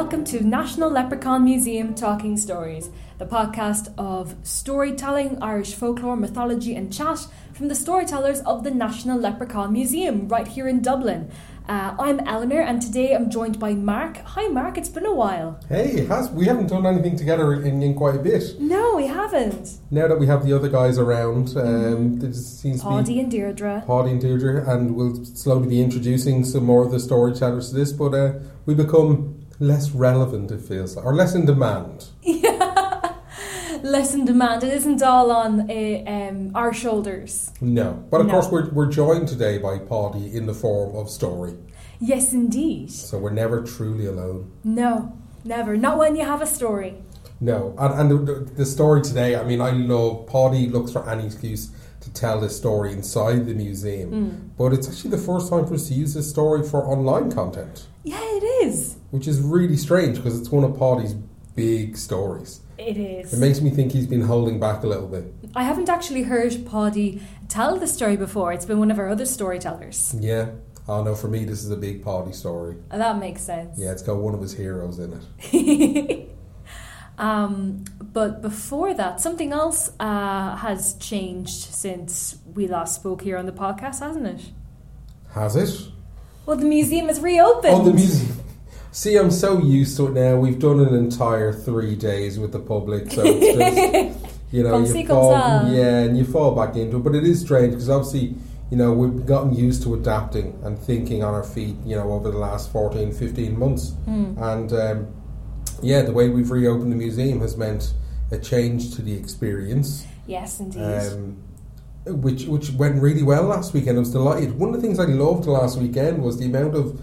welcome to National Leprechaun Museum Talking Stories, the podcast of storytelling, Irish folklore, mythology, and chat from the storytellers of the National Leprechaun Museum right here in Dublin. Uh, I'm Eleanor, and today I'm joined by Mark. Hi, Mark. It's been a while. Hey, has we haven't done anything together in, in quite a bit. No, we haven't. Now that we have the other guys around, um, there seems to be and Deirdre. Paddy and Deirdre, and we'll slowly be introducing some more of the storytellers to this. But uh, we become less relevant, it feels, like, or less in demand. Yeah, Less in demand. It isn't all on uh, um, our shoulders. No, but of No. course we're we're joined today by Paddy in the form of story, Yes, indeed. so we're never truly alone. No, never. Not when you have a story. No, and, and the, the story today, I mean, I love Paddy looks for any excuse to tell this story inside the museum, Hmm. but it's actually the first time for us to use this story for online content, Yeah, it is. which is really strange because it's one of Paddy's big stories. It is. It makes me think he's been holding back a little bit. I haven't actually heard Paddy tell the story before. It's been one of our other storytellers. Yeah. Oh no, for me this is a big Paddy story. And that makes sense. Yeah, it's got one of his heroes in it. um, but before that, something else uh, has changed since we last spoke here on the podcast, hasn't it? Has it? Well, the museum is reopened. Oh, the museum. See, I'm so used to it now. We've done an entire three days with the public, so it's just you know you fall, yeah, and you fall back into it. But it is strange because obviously you know we've gotten used to adapting and thinking on our feet, you know, over the last 14, 15 months, Hmm. and um, yeah, the way we've reopened the museum has meant a change to the experience. yes, indeed. Um, which which went really well last weekend. I was delighted. One of the things I loved last weekend was the amount of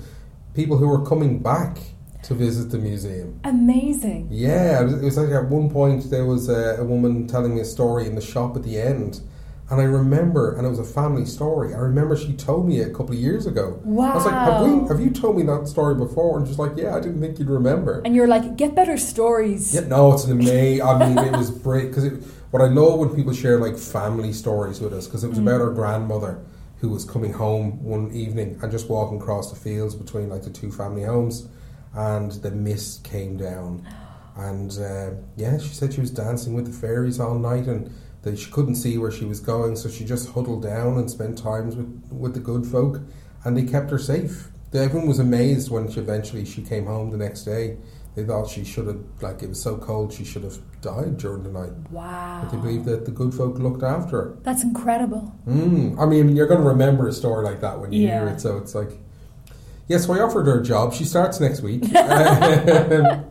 people who were coming back to visit the museum. Amazing. Yeah, it was, it was like at one point there was a, a woman telling me a story in the shop at the end, and I remember, and it was a family story. I remember she told me a couple of years ago. Wow! I was like, have, we, have you told me that story before? And she's like, yeah, I didn't think you'd remember. And you're like, get better stories. Yeah, no, it's an amazing. I mean, it was great because what I love when people share like family stories with us because it was about our grandmother who was coming home one evening and just walking across the fields between like the two family homes, and the mist came down, and uh, yeah, she said she was dancing with the fairies all night and. That she couldn't see where she was going, so she just huddled down and spent times with, with the good folk, and they kept her safe. Everyone was amazed when she eventually she came home the next day. They thought she should have, like, it was so cold, she should have died during the night. Wow. But they believe that the good folk looked after her. That's incredible. Mm. I mean, you're going to remember a story like that when you hear it, so it's like. Yes, so I offered her a job. She starts next week. I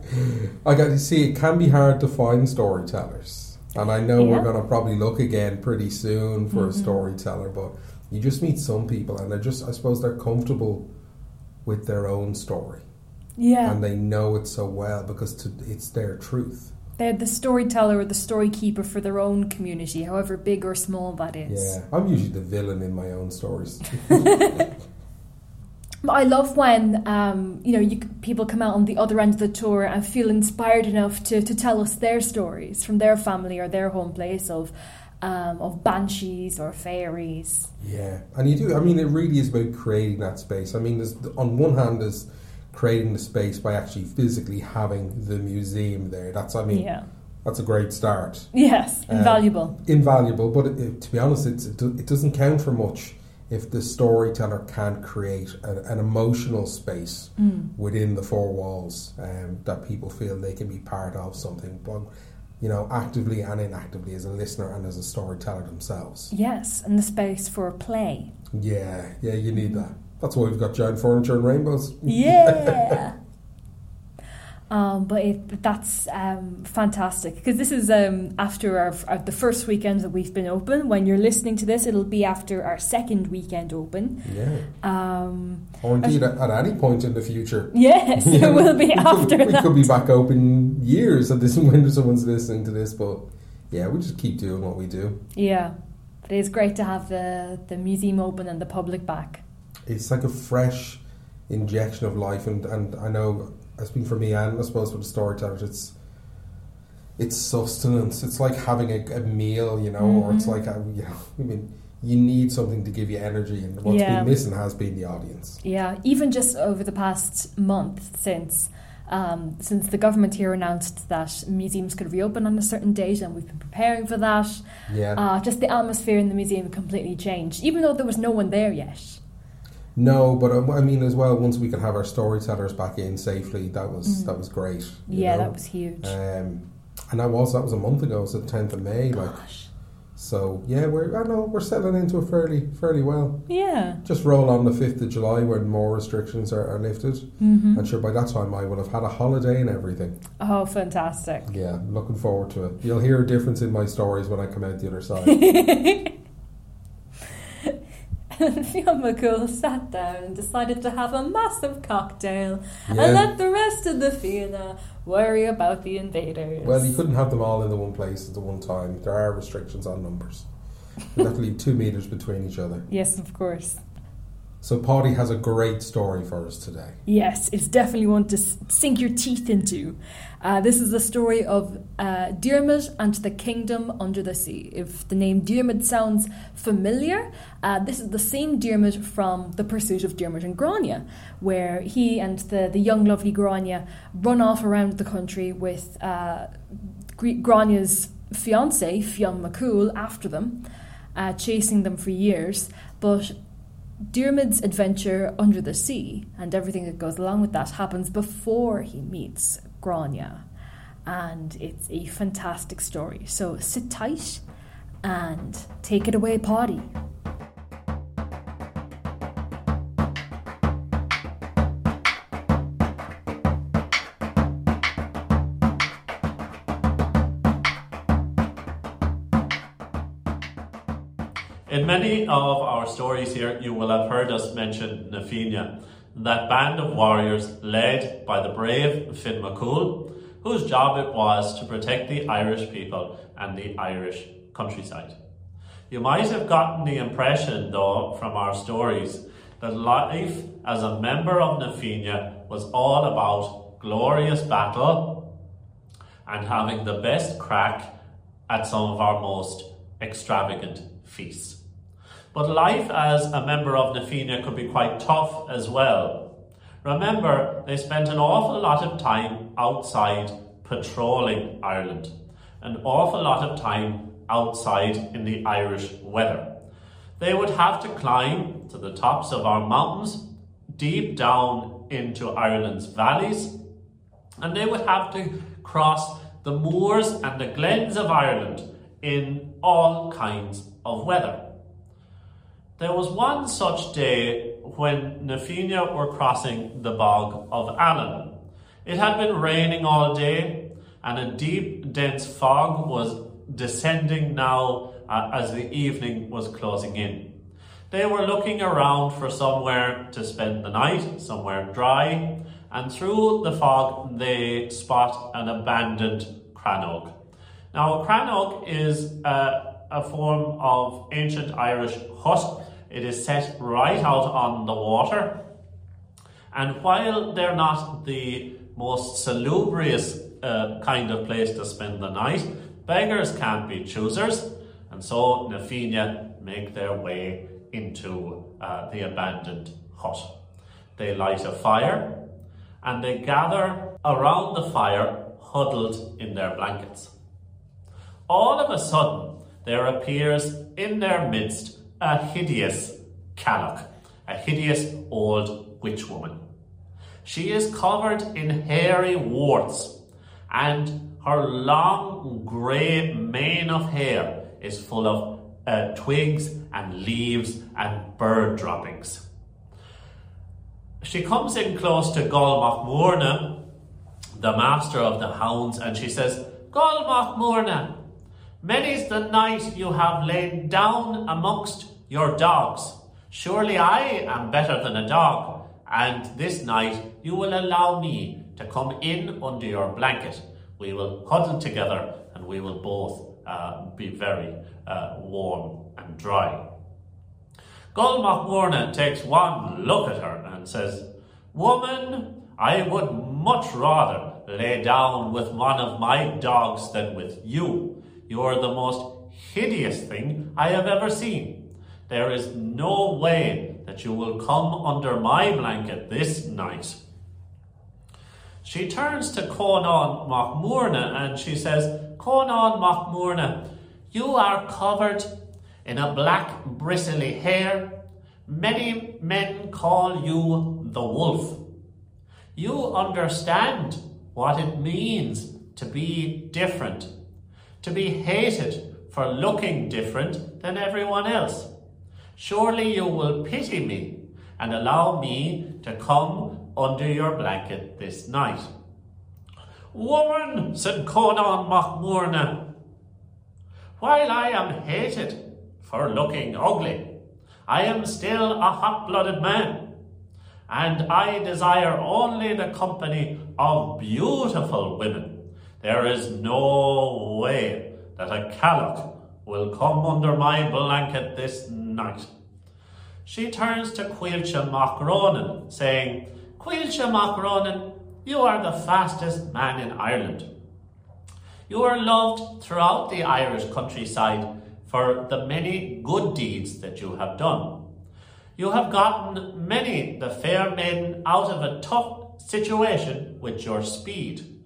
got to see it can be hard to find storytellers, and I know Yeah. we're going to probably look again pretty soon for Mhm. a storyteller. But you just meet some people, and they're just, I suppose, they're comfortable with their own story, Yeah. and they know it so well because to, it's their truth. They're the storyteller or the story keeper for their own community, however big or small that is. Yeah, I'm usually the villain in my own stories. But I love when um, you know you, people come out on the other end of the tour and feel inspired enough to, to tell us their stories from their family or their home place of um, of banshees or fairies. Yeah, and you do. I mean, it really is about creating that space. I mean, there's, on one hand, there's creating the space by actually physically having the museum there. That's, I mean, yeah. that's a great start. Yes, Um, invaluable. Invaluable, but it, it- to be honest, it's, it, it doesn't count for much if the storyteller can't create a, an emotional space Mm. within the four walls um, that people feel they can be part of something. But you know, actively and inactively as a listener and as a storyteller themselves. Yes, and the space for a play. Yeah, yeah, you need that. That's why we've got giant furniture and rainbows. Yeah. Um, but it, that's um, fantastic because this is um, after our, our the first weekend that we've been open. When you're listening to this, it'll be after our second weekend open. Yeah. Um, Or indeed at, at any point in the future. yes, it will be we could- after we that. could be back open years at this when someone's listening to this, but yeah, we just keep doing what we do. Yeah, but it is great to have the the museum open and the public back. It's like a fresh injection of life, and, and I know, I speak for me and I suppose for the storytellers, it's it's sustenance. It's like having a, a meal, you know, or it's Mhm. like a, you know, I mean, you need something to give you energy, and what's Yeah. been missing has been the audience. Yeah, even just over the past month since um, since the government here announced that museums could reopen on a certain date, and we've been preparing for that. Yeah. Uh, just the atmosphere in the museum completely changed, even though there was no one there yet. No, but um, I mean, as well, once we could have our storytellers back in safely, that was that was great. Yeah, know? that was huge. Um, and that was that was a month ago. It was the tenth of May. Like, Gosh. so yeah, we're I know we're settling into it fairly fairly well. Yeah. Just roll on the fifth of July when more restrictions are, are lifted. Mm-hmm. And sure, by that time I will have had a holiday and everything. Oh, fantastic. Yeah, looking forward to it. You'll hear a difference in my stories when I come out the other side. McCool sat down and decided to have a massive cocktail Yeah. and let the rest of the Fianna worry about the invaders. well, you couldn't have them all in the one place at the one time. There are restrictions on numbers. You have to leave two meters between each other. Yes, of course. So Paddy has a great story for us today. Yes, it's definitely one to sink your teeth into. Uh, this is the story of uh, Diarmid and the Kingdom Under the Sea. If the name Diarmid sounds familiar, uh, this is the same Diarmid from The Pursuit of Diarmid and Grania, where he and the, the young, lovely Grania run off around the country with uh, Gr- Grania's fiance, Fionn McCool, after them, uh, chasing them for years. But Diarmid's adventure under the sea and everything that goes along with that happens before he meets Grania. And it's a fantastic story. So sit tight and take it away, Paddy. In many of our stories here, you will have heard us mention Na Fianna, that band of warriors led by the brave Finn McCool, whose job it was to protect the Irish people and the Irish countryside. You might have gotten the impression, though, from our stories, that life as a member of Na Fianna was all about glorious battle and having the best crack at some of our most extravagant feasts. But life as a member of Na Fianna could be quite tough as well. Remember, they spent an awful lot of time outside patrolling Ireland, an awful lot of time outside in the Irish weather. They would have to climb to the tops of our mountains, deep down into Ireland's valleys, and they would have to cross the moors and the glens of Ireland in all kinds of weather. There was one such day when Na Fianna were crossing the bog of Allen. It had been raining all day, and a deep, dense fog was descending now uh, as the evening was closing in. They were looking around for somewhere to spend the night, somewhere dry, and through the fog they spot an abandoned crannog. Now, a crannog is uh, a form of ancient Irish hut. It is set right out on the water, and while they're not the most salubrious uh, kind of place to spend the night, beggars can't be choosers, and so Na Fianna make their way into uh, the abandoned hut. They light a fire and they gather around the fire, huddled in their blankets. All of a sudden, there appears in their midst a hideous Cailleach, a hideous old witch woman. She is covered in hairy warts, and her long grey mane of hair is full of uh, twigs and leaves and bird droppings. She comes in close to Gol Macmorna, the master of the hounds, and she says, Gol Macmorna, many's the night you have lain down amongst your dogs. Surely I am better than a dog, and this night you will allow me to come in under your blanket. We will huddle together and we will both uh, be very uh, warm and dry. Gol Macmorna takes one look at her and says, Woman, I would much rather lay down with one of my dogs than with you. You are the most hideous thing I have ever seen. There is no way that you will come under my blanket this night. She turns to Conan Macmurna and she says, Conan Macmurna, you are covered in a black bristly hair. Many men call you the wolf. You understand what it means to be different, to be hated for looking different than everyone else. Surely you will pity me and allow me to come under your blanket this night. Woman, said Conan Macmurna, while I am hated for looking ugly, I am still a hot blooded man, and I desire only the company of beautiful women. There is no way that a Cailleach will come under my blanket this night. She turns to Caoilte Macronan, saying, Caoilte Macronan, you are the fastest man in Ireland. You are loved throughout the Irish countryside for the many good deeds that you have done. You have gotten many the fair maiden out of a tough situation with your speed.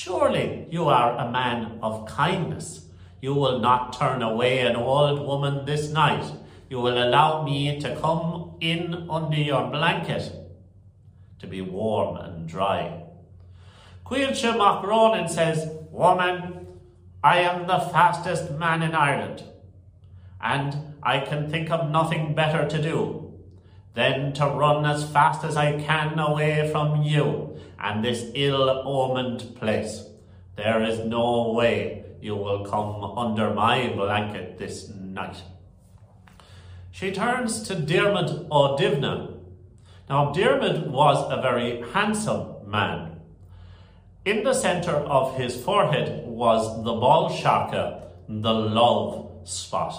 Surely you are a man of kindness. You will not turn away an old woman this night. You will allow me to come in under your blanket to be warm and dry. Caoilte Macronin says, Woman, I am the fastest man in Ireland, and I can think of nothing better to do than to run as fast as I can away from you and this ill omened place. There is no way you will come under my blanket this night. She turns to Dermot O'Divna. Now, Dermot was a very handsome man. In the centre of his forehead was the ball seirce, the love spot.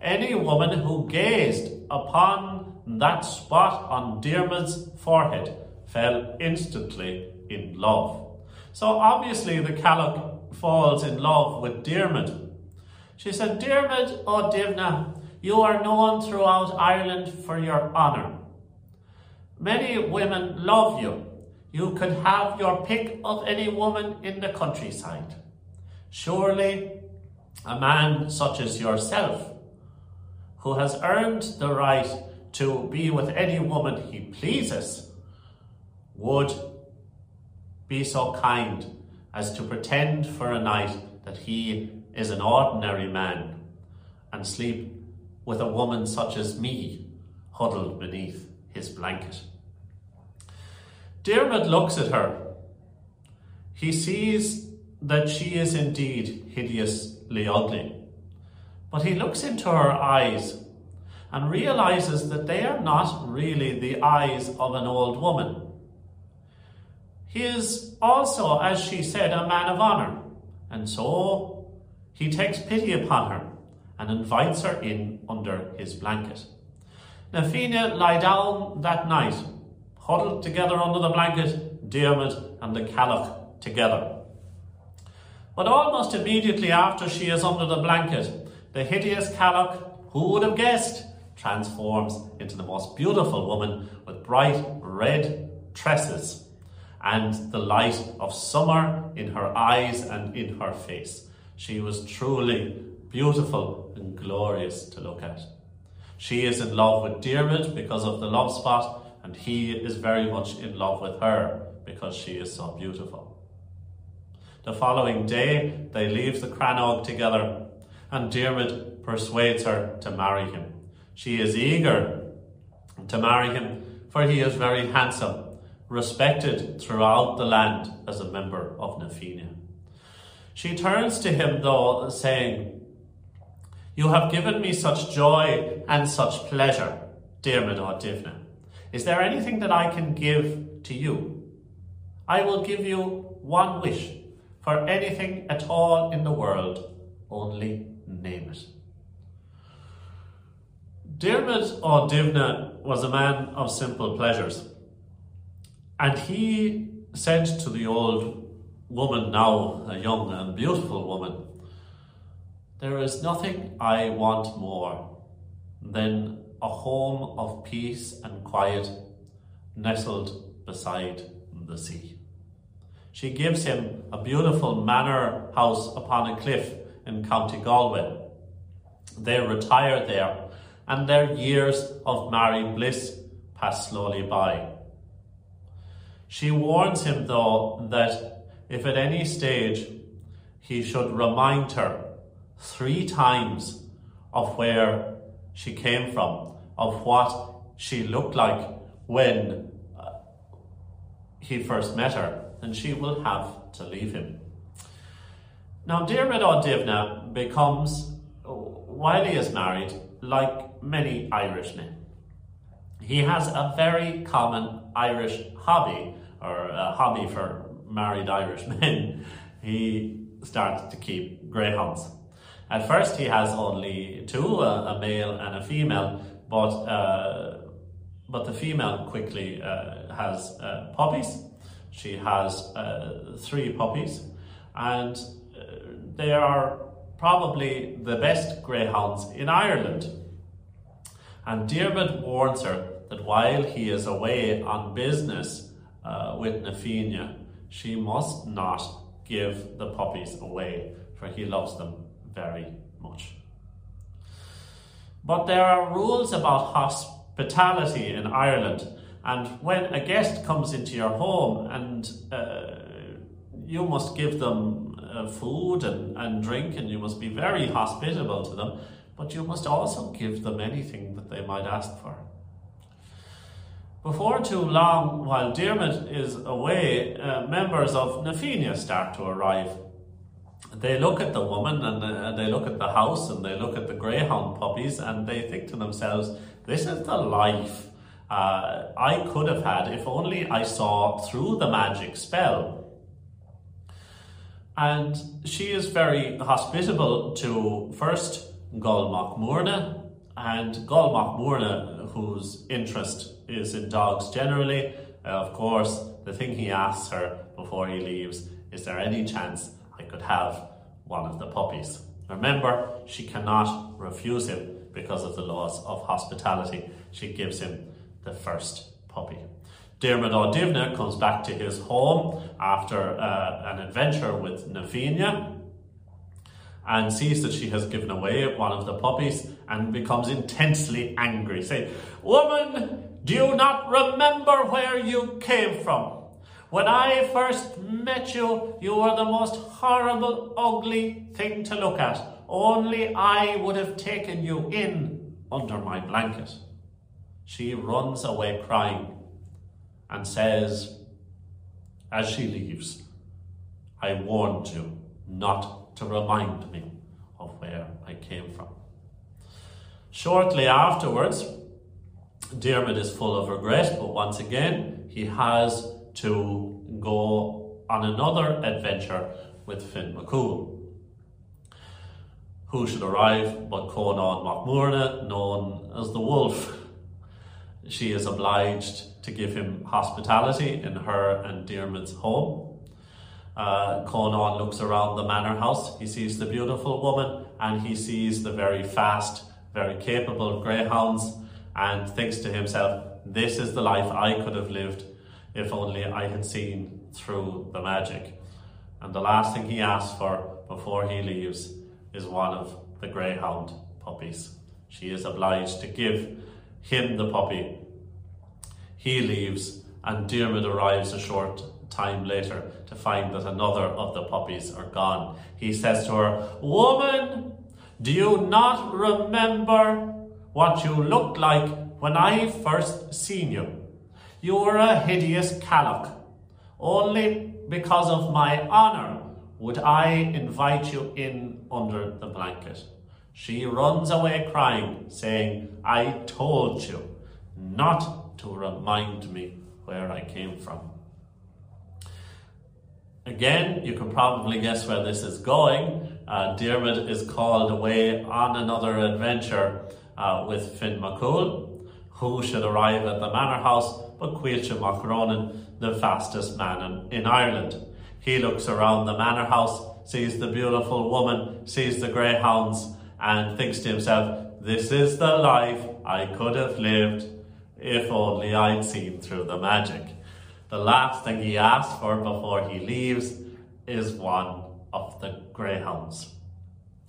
Any woman who gazed upon that spot on Dermot's forehead fell instantly in love. So obviously the Cailleach falls in love with Dermot. She said, Dermot oh, O'Divna, you are known throughout Ireland for your honour. Many women love you. You could have your pick of any woman in the countryside. Surely, a man such as yourself, who has earned the right to be with any woman he pleases, would be so kind as to pretend for a night that he is an ordinary man and sleep with a woman such as me huddled beneath his blanket. Dermot looks at her. He sees that she is indeed hideously ugly. But he looks into her eyes and realizes that they are not really the eyes of an old woman. He is also, as she said, a man of honour, and so he takes pity upon her and invites her in under his blanket. Now, Fianna lie down that night, huddled together under the blanket, Dermot and the Cailleach together. But almost immediately after she is under the blanket, the hideous Cailleach, who would have guessed, transforms into the most beautiful woman with bright red tresses and the light of summer in her eyes and in her face. She was truly beautiful and glorious to look at. She is in love with Dermot because of the love spot, and he is very much in love with her because she is so beautiful. The following day, they leave the Crannog together, and Dermot persuades her to marry him. She is eager to marry him, for he is very handsome respected throughout the land as a member of Na Fianna. She turns to him, though, saying, You have given me such joy and such pleasure, Dermot O'Divna. Is there anything that I can give to you? I will give you one wish for anything at all in the world, only name it. Dermot O'Divna was a man of simple pleasures. And he said to the old woman, now a young and beautiful woman, There is nothing I want more than a home of peace and quiet nestled beside the sea. She gives him a beautiful manor house upon a cliff in County Galway. They retire there, and their years of married bliss pass slowly by. She warns him, though, that if at any stage he should remind her three times of where she came from, of what she looked like when uh, he first met her, then she will have to leave him. Now, Diarmid O'Divna becomes, while he is married, like many Irish men. He has a very common Irish hobby, or a hobby for married Irish men. He starts to keep greyhounds. At first, he has only two, a, a male and a female, but uh, but the female quickly uh, has uh, puppies. She has uh, three puppies, and uh, they are probably the best greyhounds in Ireland. And Diarmid warns her that while he is away on business uh, with Na Fianna, she must not give the puppies away, for he loves them very much. But there are rules about hospitality in Ireland, and when a guest comes into your home and uh, you must give them uh, food and, and drink, and you must be very hospitable to them, but you must also give them anything that they might ask for. Before too long, while Diarmid is away, uh, members of Na Fianna start to arrive. They look at the woman and uh, they look at the house and they look at the greyhound puppies and they think to themselves, this is the life uh, I could have had if only I saw through the magic spell. And she is very hospitable to first Gul Murna and Gul Murna, whose interest is in dogs generally. Uh, of course, the thing he asks her before he leaves is there any chance I could have one of the puppies? Remember, she cannot refuse him because of the laws of hospitality. She gives him the first puppy. Diarmid O'Divna comes back to his home after uh, an adventure with Na Fianna and sees that she has given away one of the puppies and becomes intensely angry, saying, Woman, do you not remember where you came from? When I first met you, you were the most horrible, ugly thing to look at. Only I would have taken you in under my blanket. She runs away crying and says, as she leaves, I warned you not to remind me of where I came from. Shortly afterwards, Diarmid is full of regret, but once again, he has to go on another adventure with Finn McCool. Who should arrive but Conan MacMurna, known as the Wolf. She is obliged to give him hospitality in her and Diarmid's home. Uh, Conan looks around the manor house. He sees the beautiful woman and he sees the very fast, very capable greyhounds and thinks to himself, This is the life I could have lived if only I had seen through the magic. And the last thing he asks for before he leaves is one of the greyhound puppies. She is obliged to give him the puppy. He leaves, and Diarmid arrives a short time later to find that another of the puppies are gone. He says to her, Woman, do you not remember what you looked like when I first seen you? You were a hideous cailleach. Only because of my honour would I invite you in under the blanket. She runs away crying, saying, I told you not to remind me where I came from. Again, you can probably guess where this is going. Uh, Diarmid is called away on another adventure uh, with Finn McCool, who should arrive at the manor house but Caoilte Macronin, the fastest man in, in Ireland. He looks around the manor house, sees the beautiful woman, sees the greyhounds, and thinks to himself, This is the life I could have lived if only I'd seen through the magic. The last thing he asks for before he leaves is one of the greyhounds.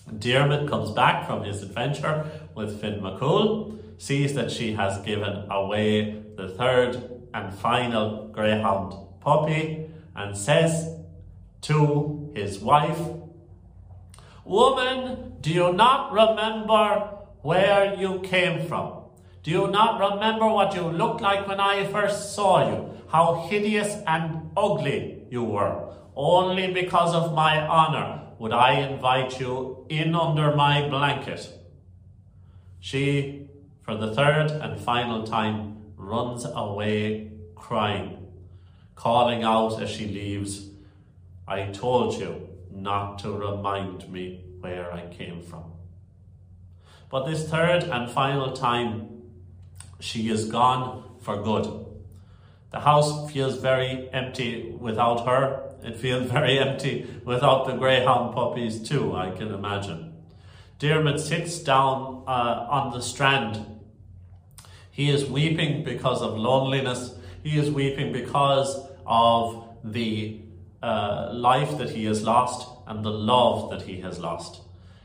Diarmid comes back from his adventure with Finn McCool, sees that she has given away the third and final greyhound puppy, and says to his wife, Woman, do you not remember where you came from? Do you not remember what you looked like when I first saw you? How hideous and ugly you were. Only because of my honour would I invite you in under my blanket. She, for the third and final time, runs away crying, calling out as she leaves, I told you not to remind me where I came from. But this third and final time, she is gone for good. The house feels very empty without her. It feels very empty without the greyhound puppies, too, I can imagine. Diarmid sits down uh, on the strand. He is weeping because of loneliness. He is weeping because of the uh, life that he has lost and the love that he has lost.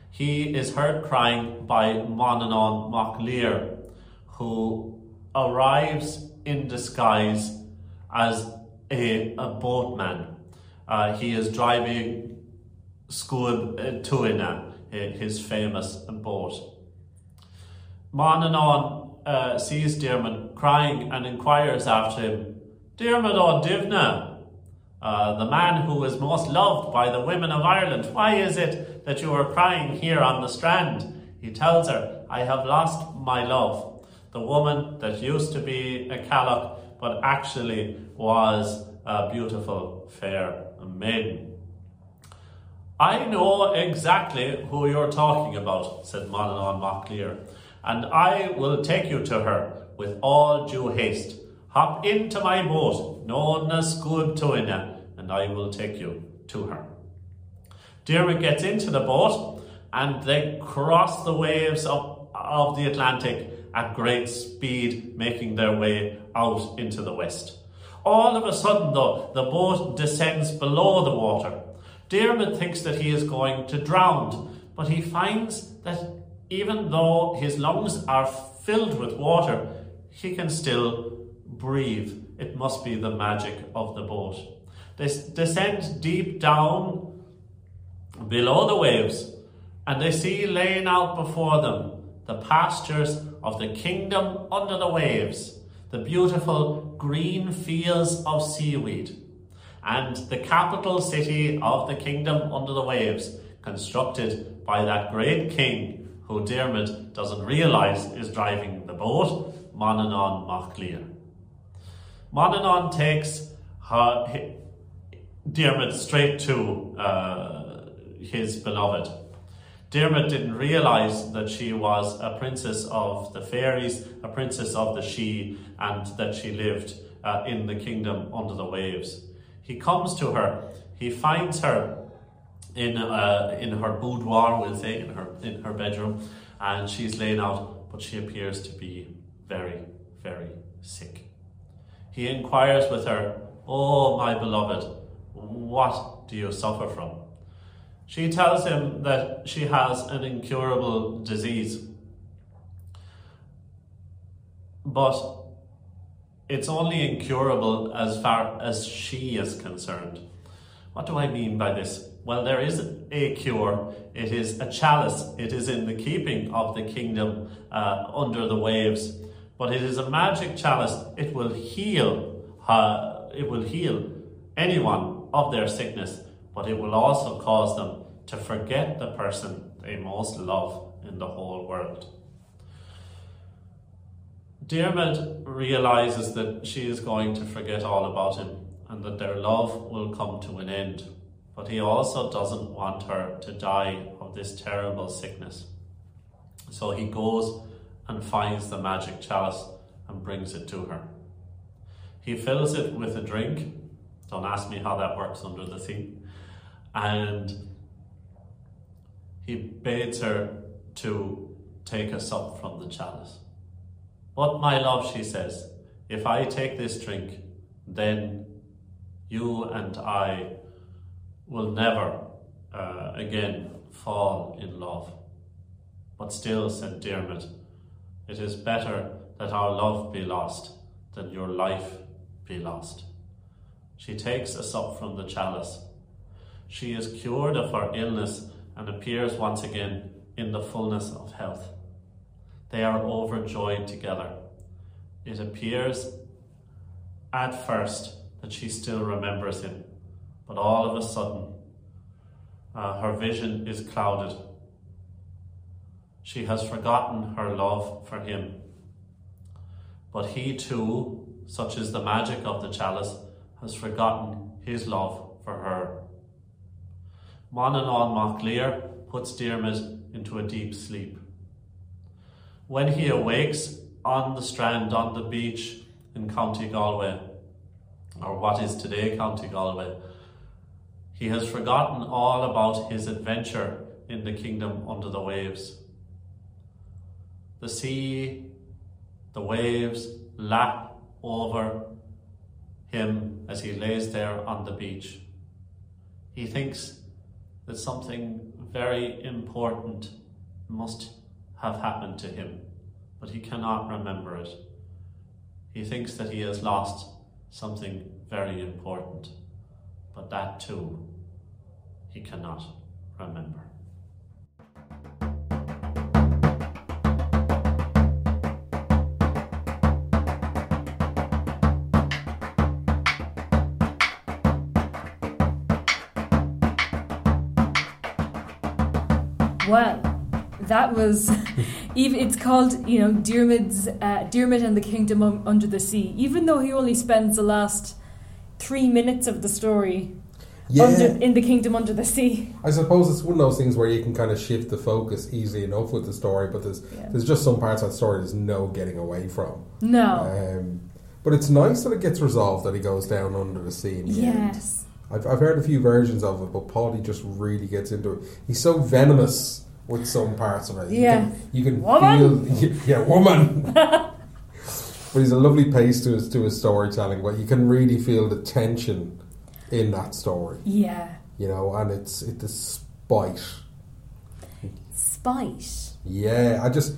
He is heard crying by Manannán mac Lir, who arrives in disguise as a, a boatman. Uh, he is driving Scuab Tuina, his famous boat. Manannán uh, sees Diarmid crying and inquires after him, Diarmid o Divna, uh, the man who is most loved by the women of Ireland, why is it that you are crying here on the strand? He tells her, I have lost my love, the woman that used to be a Cailleach, but actually was a beautiful, fair maiden. I know exactly who you're talking about, said Manannán mac Lir, and I will take you to her with all due haste. Hop into my boat, known as Scuab Tuina, and I will take you to her. Diarmid gets into the boat, and they cross the waves of, of the Atlantic at great speed, making their way out into the west. All of a sudden, though, the boat descends below the water. Diarmid thinks that he is going to drown, but he finds that even though his lungs are filled with water, he can still breathe. It must be the magic of the boat. They descend deep down below the waves, and they see laying out before them the pastures of the kingdom under the waves, the beautiful green fields of seaweed, and the capital city of the kingdom under the waves, constructed by that great king who Diarmid doesn't realise is driving the boat, Manannán mac Lir. Manannán takes her, Diarmid straight to uh, his beloved. Diarmid didn't realise that she was a princess of the fairies, a princess of the Sídhe, and that she lived uh, in the kingdom under the waves. He comes to her, he finds her in, uh, in her boudoir, we'll say, in her, in her bedroom, and she's laying out, but she appears to be very, very sick. He inquires with her, Oh, my beloved, what do you suffer from? She tells him that she has an incurable disease. But it's only incurable as far as she is concerned. What do I mean by this? Well, there is a cure. It is a chalice. It is in the keeping of the kingdom uh, under the waves. But it is a magic chalice. It will heal. Uh, it will heal anyone of their sickness, but it will also cause them to forget the person they most love in the whole world. Diarmid realizes that she is going to forget all about him and that their love will come to an end, but he also doesn't want her to die of this terrible sickness. So he goes and finds the magic chalice and brings it to her. He fills it with a drink. Don't ask me how that works under the sea. And he bids her to take a sup from the chalice. But, my love, she says, if I take this drink, then you and I will never uh, again fall in love. But still, said Dermot, it is better that our love be lost than your life be lost. She takes a sup from the chalice. She is cured of her illness and appears once again in the fullness of health. They are overjoyed together. It appears at first that she still remembers him, but all of a sudden, uh, her vision is clouded. She has forgotten her love for him. But he too, such is the magic of the chalice, has forgotten his love for her. Manannán mac Lir puts Dermot into a deep sleep. When he awakes on the strand on the beach in County Galway, or what is today County Galway, he has forgotten all about his adventure in the kingdom under the waves. The sea, the waves lap over him as he lays there on the beach. He thinks that something very important must have happened to him, but he cannot remember it. He thinks that he has lost something very important, but that too he cannot remember. Well, that was even. It's called you know Diarmid's uh, and the Kingdom Under the Sea. Even though he only spends the last three minutes of the story Yeah, under, in the Kingdom Under the Sea. I suppose it's one of those things where you can kind of shift the focus easily enough with the story, but there's Yeah. there's just some parts of that story there's no getting away from. No. Um, but it's nice that it gets resolved that he goes down under the sea the end. yes. I've, I've heard a few versions of it, but Paulie just really gets into it. He's so venomous with some parts of it. You Yeah. can, you can Woman. feel, yeah, woman. but he's a lovely pace to his to his storytelling, but you can really feel the tension in that story, Yeah. you know, and it's it's the spite. Spite. Yeah, I just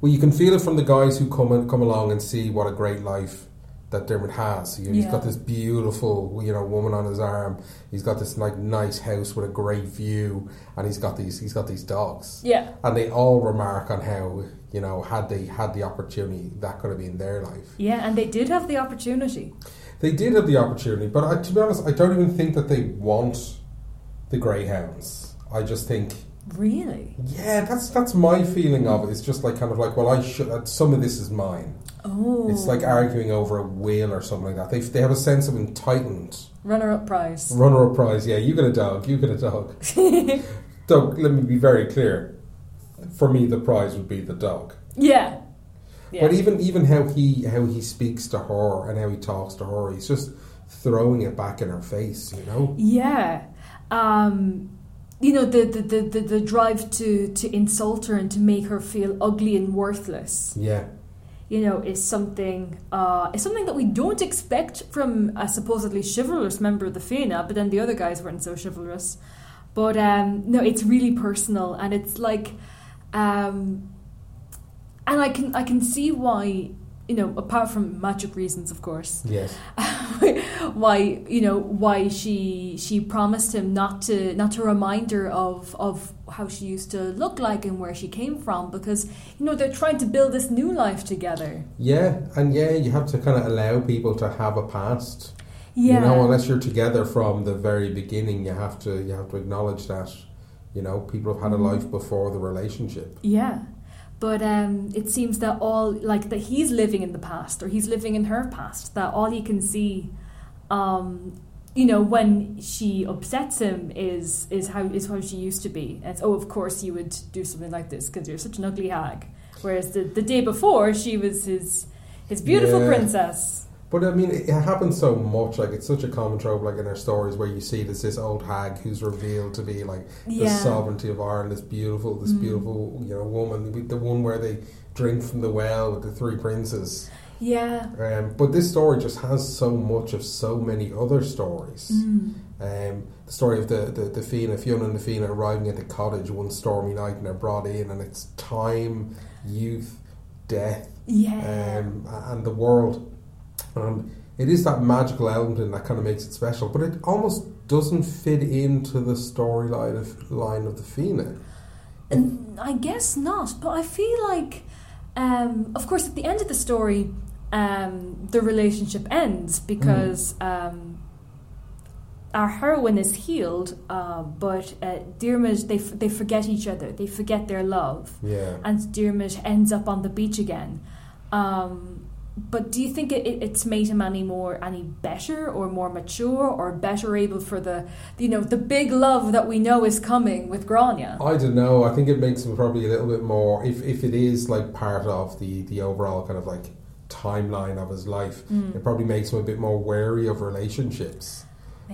well, you can feel it from the guys who come and come along and see what a great life that Dermot has. You know, He's Yeah. got this beautiful, you know, woman on his arm. He's got this like nice house with a great view, and he's got these he's got these dogs. Yeah. And they all remark on how you know had they had the opportunity that could have been their life. Yeah, and they did have the opportunity. They did have the opportunity, but I, to be honest, I don't even think that they want the greyhounds. I just think Really? Yeah, that's that's my feeling of it. It's just like kind of like, well, I should. uh, Some of this is mine. Oh. It's like arguing over a whale or something like that. They they have a sense of entitlement. runner up prize. Runner up prize. Yeah, you get a dog. You get a dog. dog. Let me be very clear. For me, the prize would be the dog. Yeah. Yeah. But even even how he how he speaks to her and how he talks to her, he's just throwing it back in her face. You know. Yeah. Um, you know, the, the, the, the, the drive to, to insult her and to make her feel ugly and worthless, Yeah. You know, is something uh, is something that we don't expect from a supposedly chivalrous member of the Fianna, but then the other guys weren't so chivalrous. But um, no, it's really personal and it's like um, and I can I can see why you know, apart from magic reasons, of course, Yes. why you know why she she promised him not to not to remind her of of how she used to look like and where she came from because you know they're trying to build this new life together. Yeah, and yeah, you have to kind of allow people to have a past. Yeah, You know, unless you're together from the very beginning, you have to you have to acknowledge that. You know, people have had a Mhm. life before the relationship. yeah. But um, it seems that all like that he's living in the past or he's living in her past. That all he can see, um, you know, when she upsets him is is how is how she used to be. And it's, oh, of course you would do something like this because you're such an ugly hag. Whereas the, the day before she was his his beautiful Yeah. princess. But I mean, it, it happens so much. Like it's such a common trope, like in our stories, where you see this this old hag who's revealed to be like the Yeah. sovereignty of Ireland, this beautiful, this Mm. beautiful, you know, woman, the- the one where they drink from the well with the three princes. Yeah. Um, but this story just has so much of so many other stories. Mm. Um, the story of the, the, the Fianna, Fiona and the Fianna arriving at the cottage one stormy night and they're brought in, and it's time, youth, death, Yeah. um, and the world. Um, it is that magical element that kind of makes it special, but it almost doesn't fit into the storyline of line of the Fianna. And I guess not, but I feel like, um, of course, at the end of the story, um, the relationship ends because um, our heroine is healed, uh, but uh, they f- they forget each other, they forget their love, Yeah. and Dermot ends up on the beach again. Um, but do you think it, it, it's made him any more any better or more mature or better able for the you know the big love that we know is coming with Grania? I don't know. I think it makes him probably a little bit more. If if it is like part of the the overall kind of like timeline of his life, Mm. it probably makes him a bit more wary of relationships.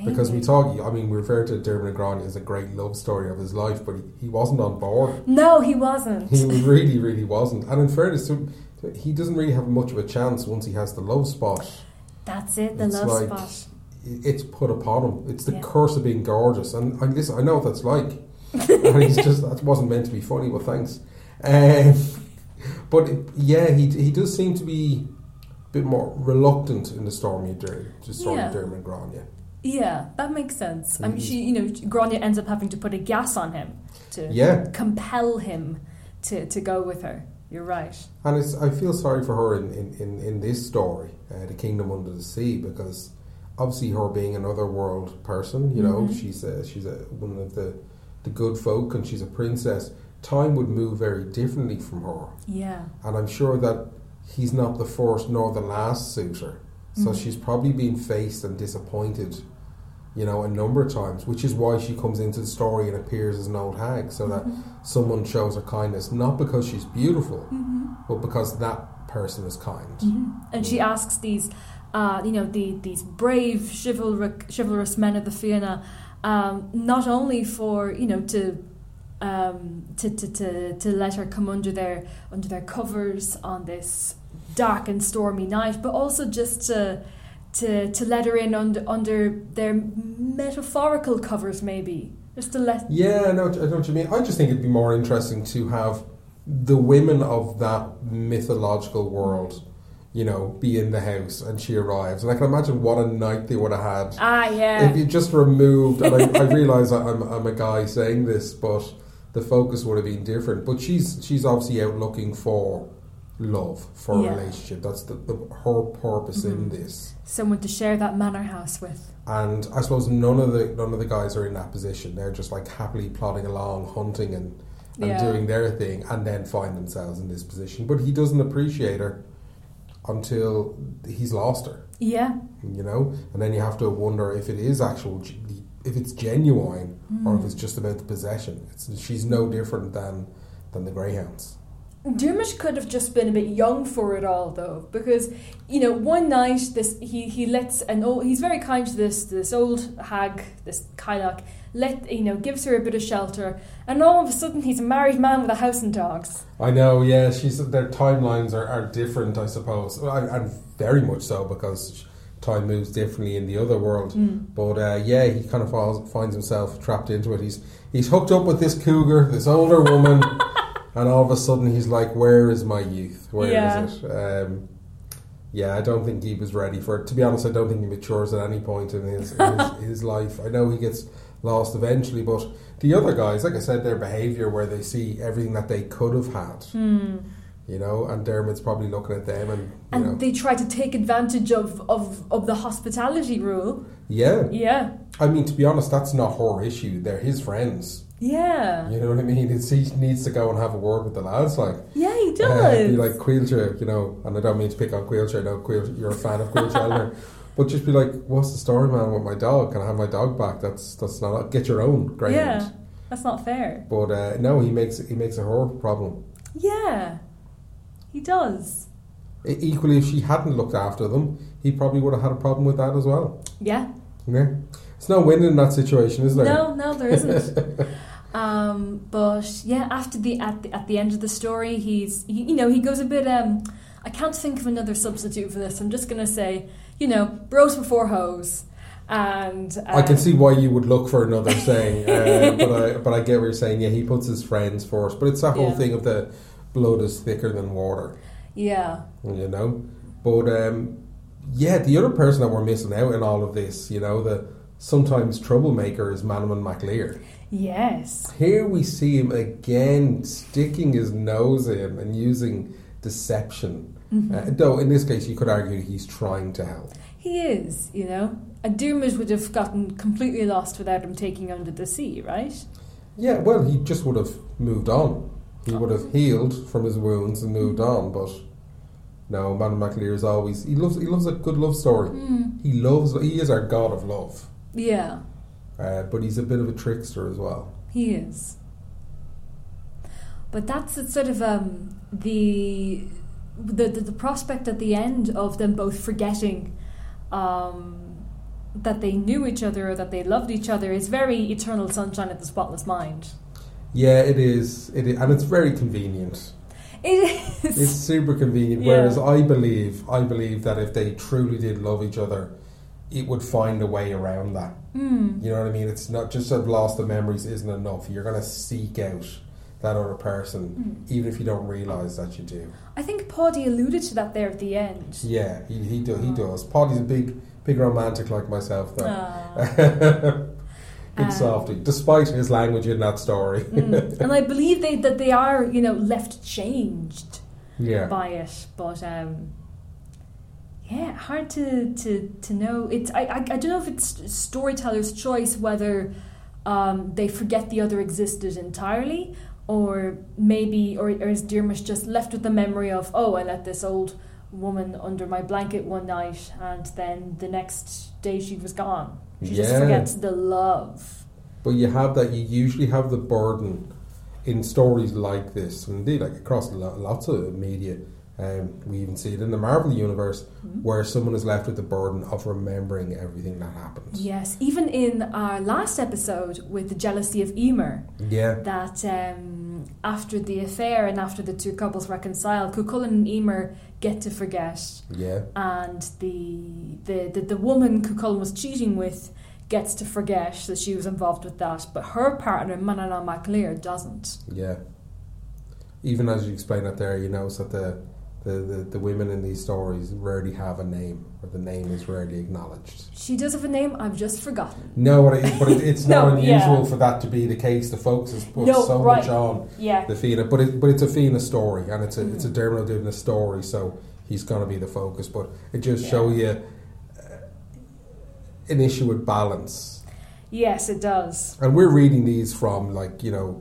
Because we talk, I mean, we refer to Dermot and Grania as a great love story of his life, but he, he wasn't on board. No, he wasn't. He really, really wasn't. And in fairness to him, he doesn't really have much of a chance once he has the love spot. That's it, the It's love like- spot. It's put upon him. It's the Yeah. curse of being gorgeous. And I, listen, I know what that's like. and he's just that wasn't meant to be funny, but thanks. Um, but it, yeah, he he does seem to be a bit more reluctant in the stormy Der- the story Yeah. Dermot and Grania. Yeah, that makes sense. I mean, she, you know, Grania ends up having to put a gas on him to Yeah. compel him to, to go with her. You're right. And it's, I feel sorry for her in, in, in, in this story, uh, The Kingdom Under the Sea, because obviously her being an otherworld person, you know, Mhm. she's a, she's a, one of the, the good folk and she's a princess. Time would move very differently from her. Yeah. And I'm sure that he's not the first nor the last suitor. So Mhm. she's probably been faced and disappointed, you know, a number of times, which is why she comes into the story and appears as an old hag, so that Mhm. someone shows her kindness, not because she's beautiful, Mhm. but because that person is kind. Mhm. And she asks these, uh, you know, the, these brave chivalric, chivalrous men of the Fianna, um, not only for you know to, um, to, to to to let her come under their under their covers on this dark and stormy night, but also just to to to let her in under under their metaphorical covers, maybe just to let. Yeah, no, I know what you mean. I just think it'd be more interesting to have the women of that mythological world, you know, be in the house and she arrives. And I can imagine what a night they would have had. Ah, yeah. If you just removed, and I, I realise I'm, I'm a guy saying this, but the focus would have been different. But she's she's obviously out looking for love, for Yeah. a relationship. That's the, the her purpose in Mhm. this. Someone to share that manor house with. And I suppose none of the none of the guys are in that position. They're just like happily plodding along, hunting and, and Yeah. doing their thing, and then find themselves in this position. But he doesn't appreciate her until he's lost her. Yeah. You know, and then you have to wonder if it is actual, if it's genuine, or if Mm. it's just about the possession. It's, she's no different than than the greyhounds. Dermot could have just been a bit young for it all, though, because you know one night this he he lets an old he's very kind to this this old hag this cailleach let you know gives her a bit of shelter, and all of a sudden he's a married man with a house and dogs. I know, yeah. She's their timelines are, are different, I suppose, and and very much so because time moves differently in the other world. But uh, yeah, he kind of falls, finds himself trapped into it. He's he's hooked up with this cougar, this older woman, and all of a sudden he's like, "Where is my youth? Where is Yeah. it?" Um, yeah, I don't think he was ready for it. To be honest, I don't think he matures at any point in his his, his life. I know he gets lost eventually, but the other guys, like I said, their behaviour where they see everything that they could have had, Hmm. you know, and Dermot's probably looking at them and you And know, they try to take advantage of, of, of the hospitality rule. yeah. Yeah. I mean, to be honest, that's not her issue. They're his friends. Yeah. You know what I mean? It's, he needs to go and have a word with the lads, like. Yeah, he Uh, does. be like Caoilte, you know, and I don't mean to pick on Caoilte, I know Caoilte, you're a fan of Caoilte but just be like, what's the story, man, with my dog? Can I have my dog back? That's that's not get your own Great. yeah. That's not fair. But uh, no, he makes he makes a her problem. Yeah. He does. Equally, if she hadn't looked after them, he probably would have had a problem with that as well. Yeah. Yeah, it's no win in that situation, is there? No, no, there isn't. um, but yeah, after the at the at the end of the story, he's he, you know he goes a bit um I can't think of another substitute for this. I'm just going to say, you know, bros before hoes. And um, I can see why you would look for another saying, uh, but I but I get what you're saying. Yeah, he puts his friends first, but it's that whole Yeah. thing of the blood is thicker than water, Yeah. you know. But um, yeah, the other person that we're missing out in all of this, you know, the sometimes troublemaker is Manannán mac Lir. Yes. Here we see him again sticking his nose in and using deception. Mm-hmm. Uh, though in this case, you could argue he's trying to help. He is, you know. A Dermot would have gotten completely lost without him taking under the sea, right? Yeah, well, he just would have moved on. He would have healed from his wounds and moved on. But no, Manannán mac Lir is always he loves he loves a good love story. Mm. He loves he is our god of love, Yeah, uh, but he's a bit of a trickster as well. he is. But that's sort of um, the, the the the prospect at the end of them both forgetting um, that they knew each other or that they loved each other is very eternal sunshine of the spotless mind. Yeah, it is. It is, and it's very convenient. It It's super convenient. Yeah. Whereas I believe, I believe that if they truly did love each other, it would find a way around that. Mm. You know what I mean? It's not just have lost the memories isn't enough. You're going to seek out that other person, Mm. even if you don't realize that you do. I think Paddy alluded to that there at the end. Yeah, he he, do, he does. Paddy's a big big romantic like myself, though. Big Um, softy, despite his language in that story. Mm. and I believe they that they are, you know, left changed yeah, by it. But um, yeah, hard to, to, to know. It's I, I I don't know if it's storyteller's choice whether um, they forget the other existed entirely, or maybe or, or is Diarmuid just left with the memory of oh I let this old woman under my blanket one night and then the next day she was gone. She just forgets the love. but you have that. You usually have the burden in stories like this, and indeed, like across lo- lots of media. Um, we even see it in the Marvel universe, Mm-hmm. where someone is left with the burden of remembering everything that happened. Yes, even in our last episode with the jealousy of Emer, Yeah, that um, after the affair and after the two couples reconcile, Cuchulainn and Emer get to forget, yeah, and the the, the, the woman Cuchulainn was cheating with gets to forget that she was involved with that, but her partner, Manannán mac Lir, doesn't. yeah. Even as you explain it there, you notice that the, the, the, the women in these stories rarely have a name, or the name is rarely acknowledged. She does have a name, I've just forgotten. No, but, it, but it, it's No, not unusual yeah. for that to be the case. The focus is put No, so right. much on Yeah. the Fianna, but it, but it's a Fianna story, and it's a it's a Mhm. Dermot doing story, so he's going to be the focus. But it just Yeah. show you uh, an issue with balance, Yes, it does. and we're reading these from like you know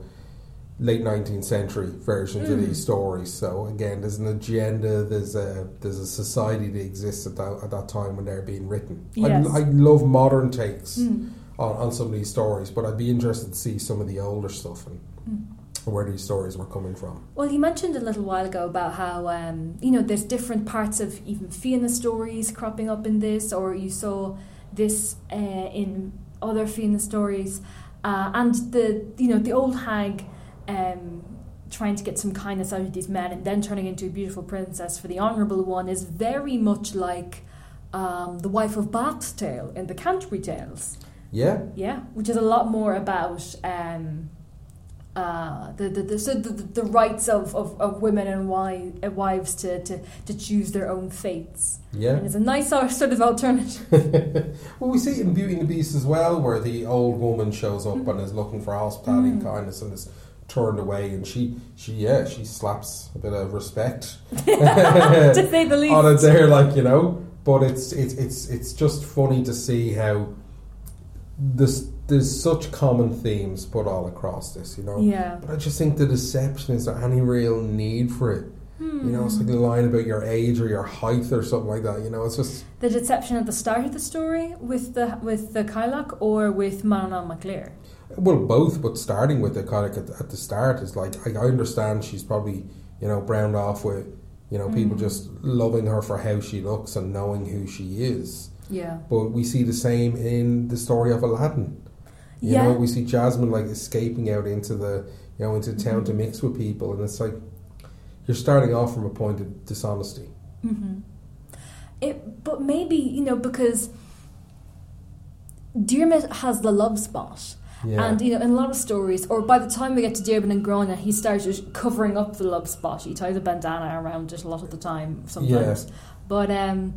late nineteenth century versions of Mm. these stories. So again, there's an agenda. There's a there's a society that exists at that at that time when they're being written. Yes. I, I love modern takes Mm. on, on some of these stories, but I'd be interested to see some of the older stuff and Mm. where these stories were coming from. Well, you mentioned a little while ago about how um, you know there's different parts of even Fianna stories cropping up in this, or you saw this uh, in other Fianna stories, uh, and the you know the old hag um, trying to get some kindness out of these men and then turning into a beautiful princess for the honourable one is very much like um, the wife of Bath's tale in the Canterbury Tales. Yeah, Yeah, which is a lot more about um, uh, the, the, the, so the, the rights of, of, of women and wi- uh, wives to, to, to choose their own fates. yeah. And it's a nice sort of alternative. well, we see it in Beauty and the Beast as well, where the old woman shows up and is looking for hospitality and Mm. kindness and is turned away, and she, she, yeah, she slaps a bit of respect to say the least. on it there, like you know. But it's it's it's it's just funny to see how this there's such common themes put all across this, you know. Yeah. But I just think the deception is there any real need for it? Hmm. You know, it's like a line about your age or your height or something like that. You know, it's just the deception at the start of the story with the with the cailleach or with Manannán mac Lir. Well, both. But starting with the at, at the start is like I, I understand she's probably you know browned off with you know people Mm. just loving her for how she looks and knowing who she is. Yeah. But we see the same in the story of Aladdin. You Yeah. know, we see Jasmine like escaping out into the you know into town to mix with people, and it's like you're starting off from a point of dishonesty. Mm-hmm. It, but maybe you know because Dermot has the love spot. Yeah. And you know, in a lot of stories, or by the time we get to Diarmuid and Grona, he started covering up the love spot. He ties a bandana around it a lot of the time, sometimes. Yeah. But um,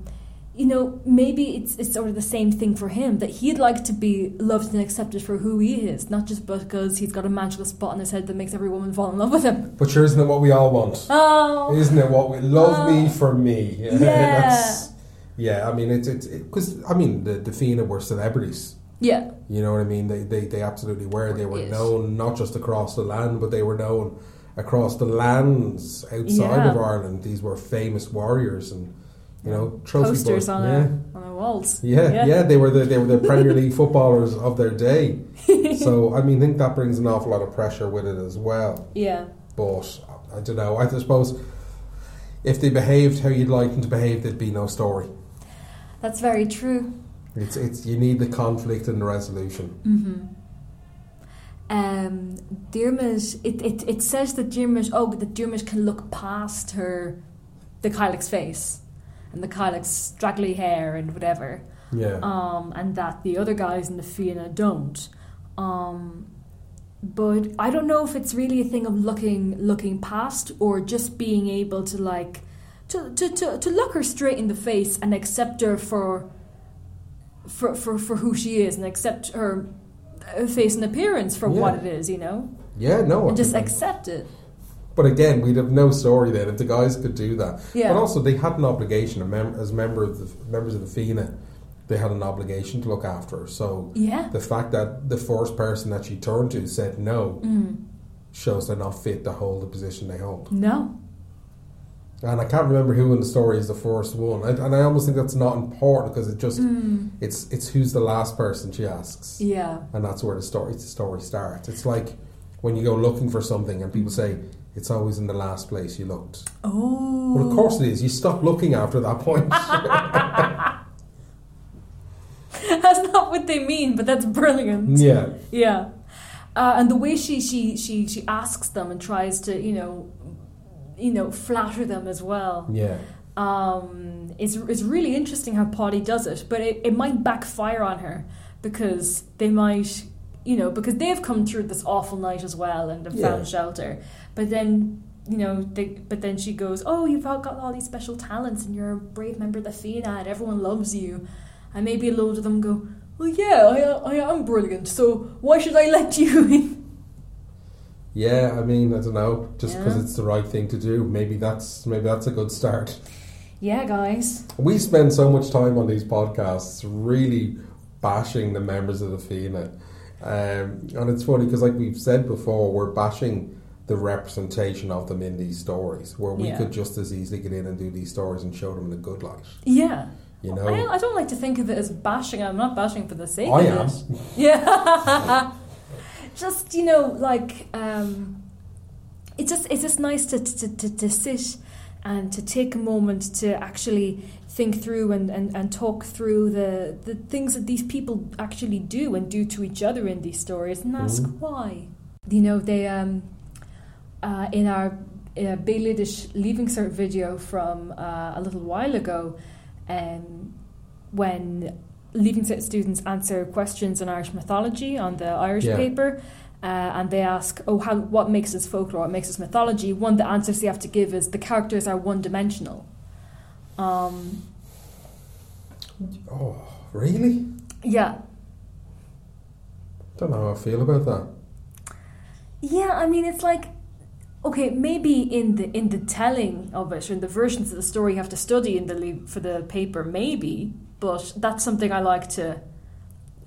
you know, maybe it's it's sort of the same thing for him that he'd like to be loved and accepted for who he is, not just because he's got a magical spot in his head that makes every woman fall in love with him. But sure, isn't it what we all want? Oh, Isn't it what we love me Oh. for me? Yeah. Yeah. I mean, it's it's because I mean the the Fianna were celebrities. Yeah, You know what I mean? They they, they absolutely were. They were Yes. known not just across the land, but they were known across the lands outside Yeah. of Ireland. These were famous warriors and you know trophy posters boys. on yeah. on our walls. Yeah, yeah, they were the they were the Premier League footballers of their day. So I mean, I think that brings an awful lot of pressure with it as well. yeah. But I don't know. I suppose if they behaved how you'd like them to behave, there'd be no story. That's very true. It's it's you need the conflict and the resolution. Mm-hmm. Um, Dermot, it, it, it says that Dermot, oh, that Dermot can look past her, the cailleach's face, and the cailleach's straggly hair and whatever, Yeah, um, and that the other guys in the Fianna don't. Um, but I don't know if it's really a thing of looking looking past or just being able to like to, to, to, to look her straight in the face and accept her for for, for, for who she is and accept her uh, face and appearance for Yeah. what it is, you know, yeah, no. and just accept it. But again, we'd have no story then if the guys could do that. Yeah. But also, they had an obligation mem- as member of the members of the Fianna. They had an obligation to look after her. So Yeah. the fact that the first person that she turned to said no Mm. shows they're not fit to hold the position they hold. No. And I can't remember who in the story is the first one, and, and I almost think that's not important because it just Mm. it's it's who's the last person she asks, Yeah. and that's where the story the story starts. It's like when you go looking for something and people say it's always in the last place you looked. Oh. Well, of course it is. You stop looking after that point. that's not what they mean, but that's brilliant. yeah, Yeah, uh, and the way she, she she she asks them and tries to you know, you know, flatter them as well. yeah, Um, it's is really interesting how Polly does it, but it, it might backfire on her because they might, you know, because they've come through this awful night as well and have Yeah. found shelter, but then. You know, they, but then she goes, "Oh, you've all got all these special talents, and you're a brave member of the Fianna, and everyone loves you." And maybe a load of them go, "Well, yeah, I, I am brilliant. So why should I let you in?" Yeah. I mean, I don't know. Just because Yeah. it's the right thing to do. Maybe that's maybe that's a good start. Yeah, guys. We spend so much time on these podcasts really bashing the members of the Fianna. Um, and it's funny because, like we've said before, we're bashing the representation of them in these stories, where we Yeah. could just as easily get in and do these stories and show them in a good light. Yeah. You know, don't, I don't like to think of it as bashing. I'm not bashing for the sake I of am. it. Yeah. just you know, like um, it's just it's just nice to, to, to, to sit and to take a moment to actually think through and, and, and talk through the, the things that these people actually do and do to each other in these stories and ask Mhm. why. You know, they um, uh, in our uh, Leaving Cert video from uh, a little while ago, um, when Leaving students answer questions on Irish mythology on the Irish Yeah. paper, uh, and they ask, "Oh, how what makes us folklore? What makes us mythology?" One of the answers they have to give is the characters are one dimensional. Um, oh, really? yeah, Don't know how I feel about that. Yeah, I mean it's like okay, maybe in the in the telling of it, or in the versions of the story you have to study in the for the paper, maybe. But that's something I like to.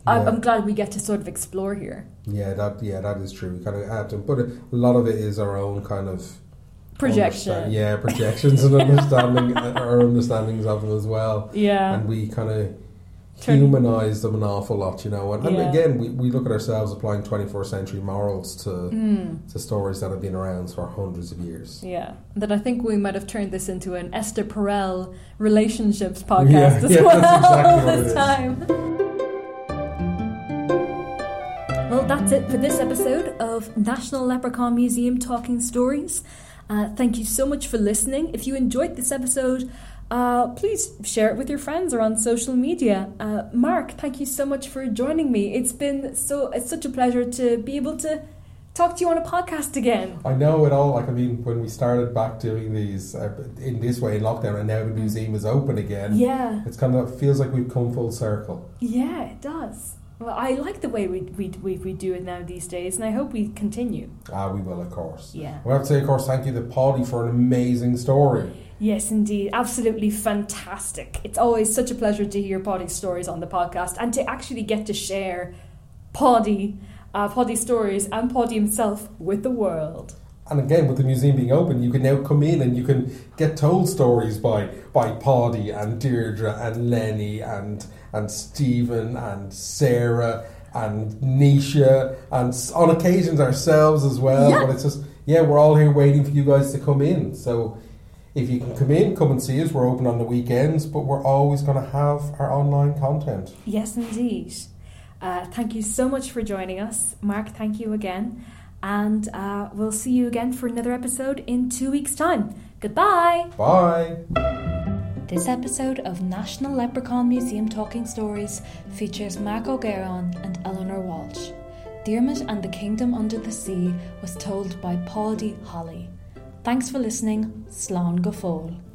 Yeah. I'm glad we get to sort of explore here. Yeah, that yeah, that is true. We kind of add to, but a lot of it is our own kind of Projection. Yeah, projections and understanding uh, our understandings of them as well, Yeah. and we kind of humanize them an awful lot, you know. And, and Yeah. again, we, we look at ourselves applying 21st century morals to Mm, to stories that have been around for hundreds of years. yeah. That I think we might have turned this into an Esther Perel relationships podcast Yeah, as yeah, well exactly this time. Well, that's it for this episode of National Leprechaun Museum Talking Stories. Uh, thank you so much for listening. If you enjoyed this episode, uh, please share it with your friends or on social media. Uh, Mark, thank you so much for joining me. It's been so it's such a pleasure to be able to talk to you on a podcast again. I know it all. Like I mean, when we started back doing these uh, in this way in lockdown, and now the museum is open again. Yeah, it's kind of feels like we've come full circle. Yeah, it does. Well, I like the way we, we, we, we do it now these days, and I hope we continue. Ah, we will, of course. Yeah. We have to say, of course, thank you to Paddy for an amazing story. Yes, indeed. Absolutely fantastic. It's always such a pleasure to hear Paddy's stories on the podcast and to actually get to share Paddy, uh, Paddy's stories and Paddy himself with the world. And again, with the museum being open, you can now come in and you can get told stories by by Paddy and Deirdre and Lenny and and Stephen and Sarah and Nisha and on occasions ourselves as well. Yeah. But it's just yeah, we're all here waiting for you guys to come in. So if you can come in, come and see us. We're open on the weekends, but we're always going to have our online content. Yes, indeed. Uh, thank you so much for joining us, Mark. Thank you again. And uh, we'll see you again for another episode in two weeks' time. Goodbye. Bye. This episode of National Leprechaun Museum Talking Stories features Mark O'Geron and Eleanor Walsh. Dermot and the Kingdom Under the Sea was told by Paddy Holly. Thanks for listening. Slán fóill.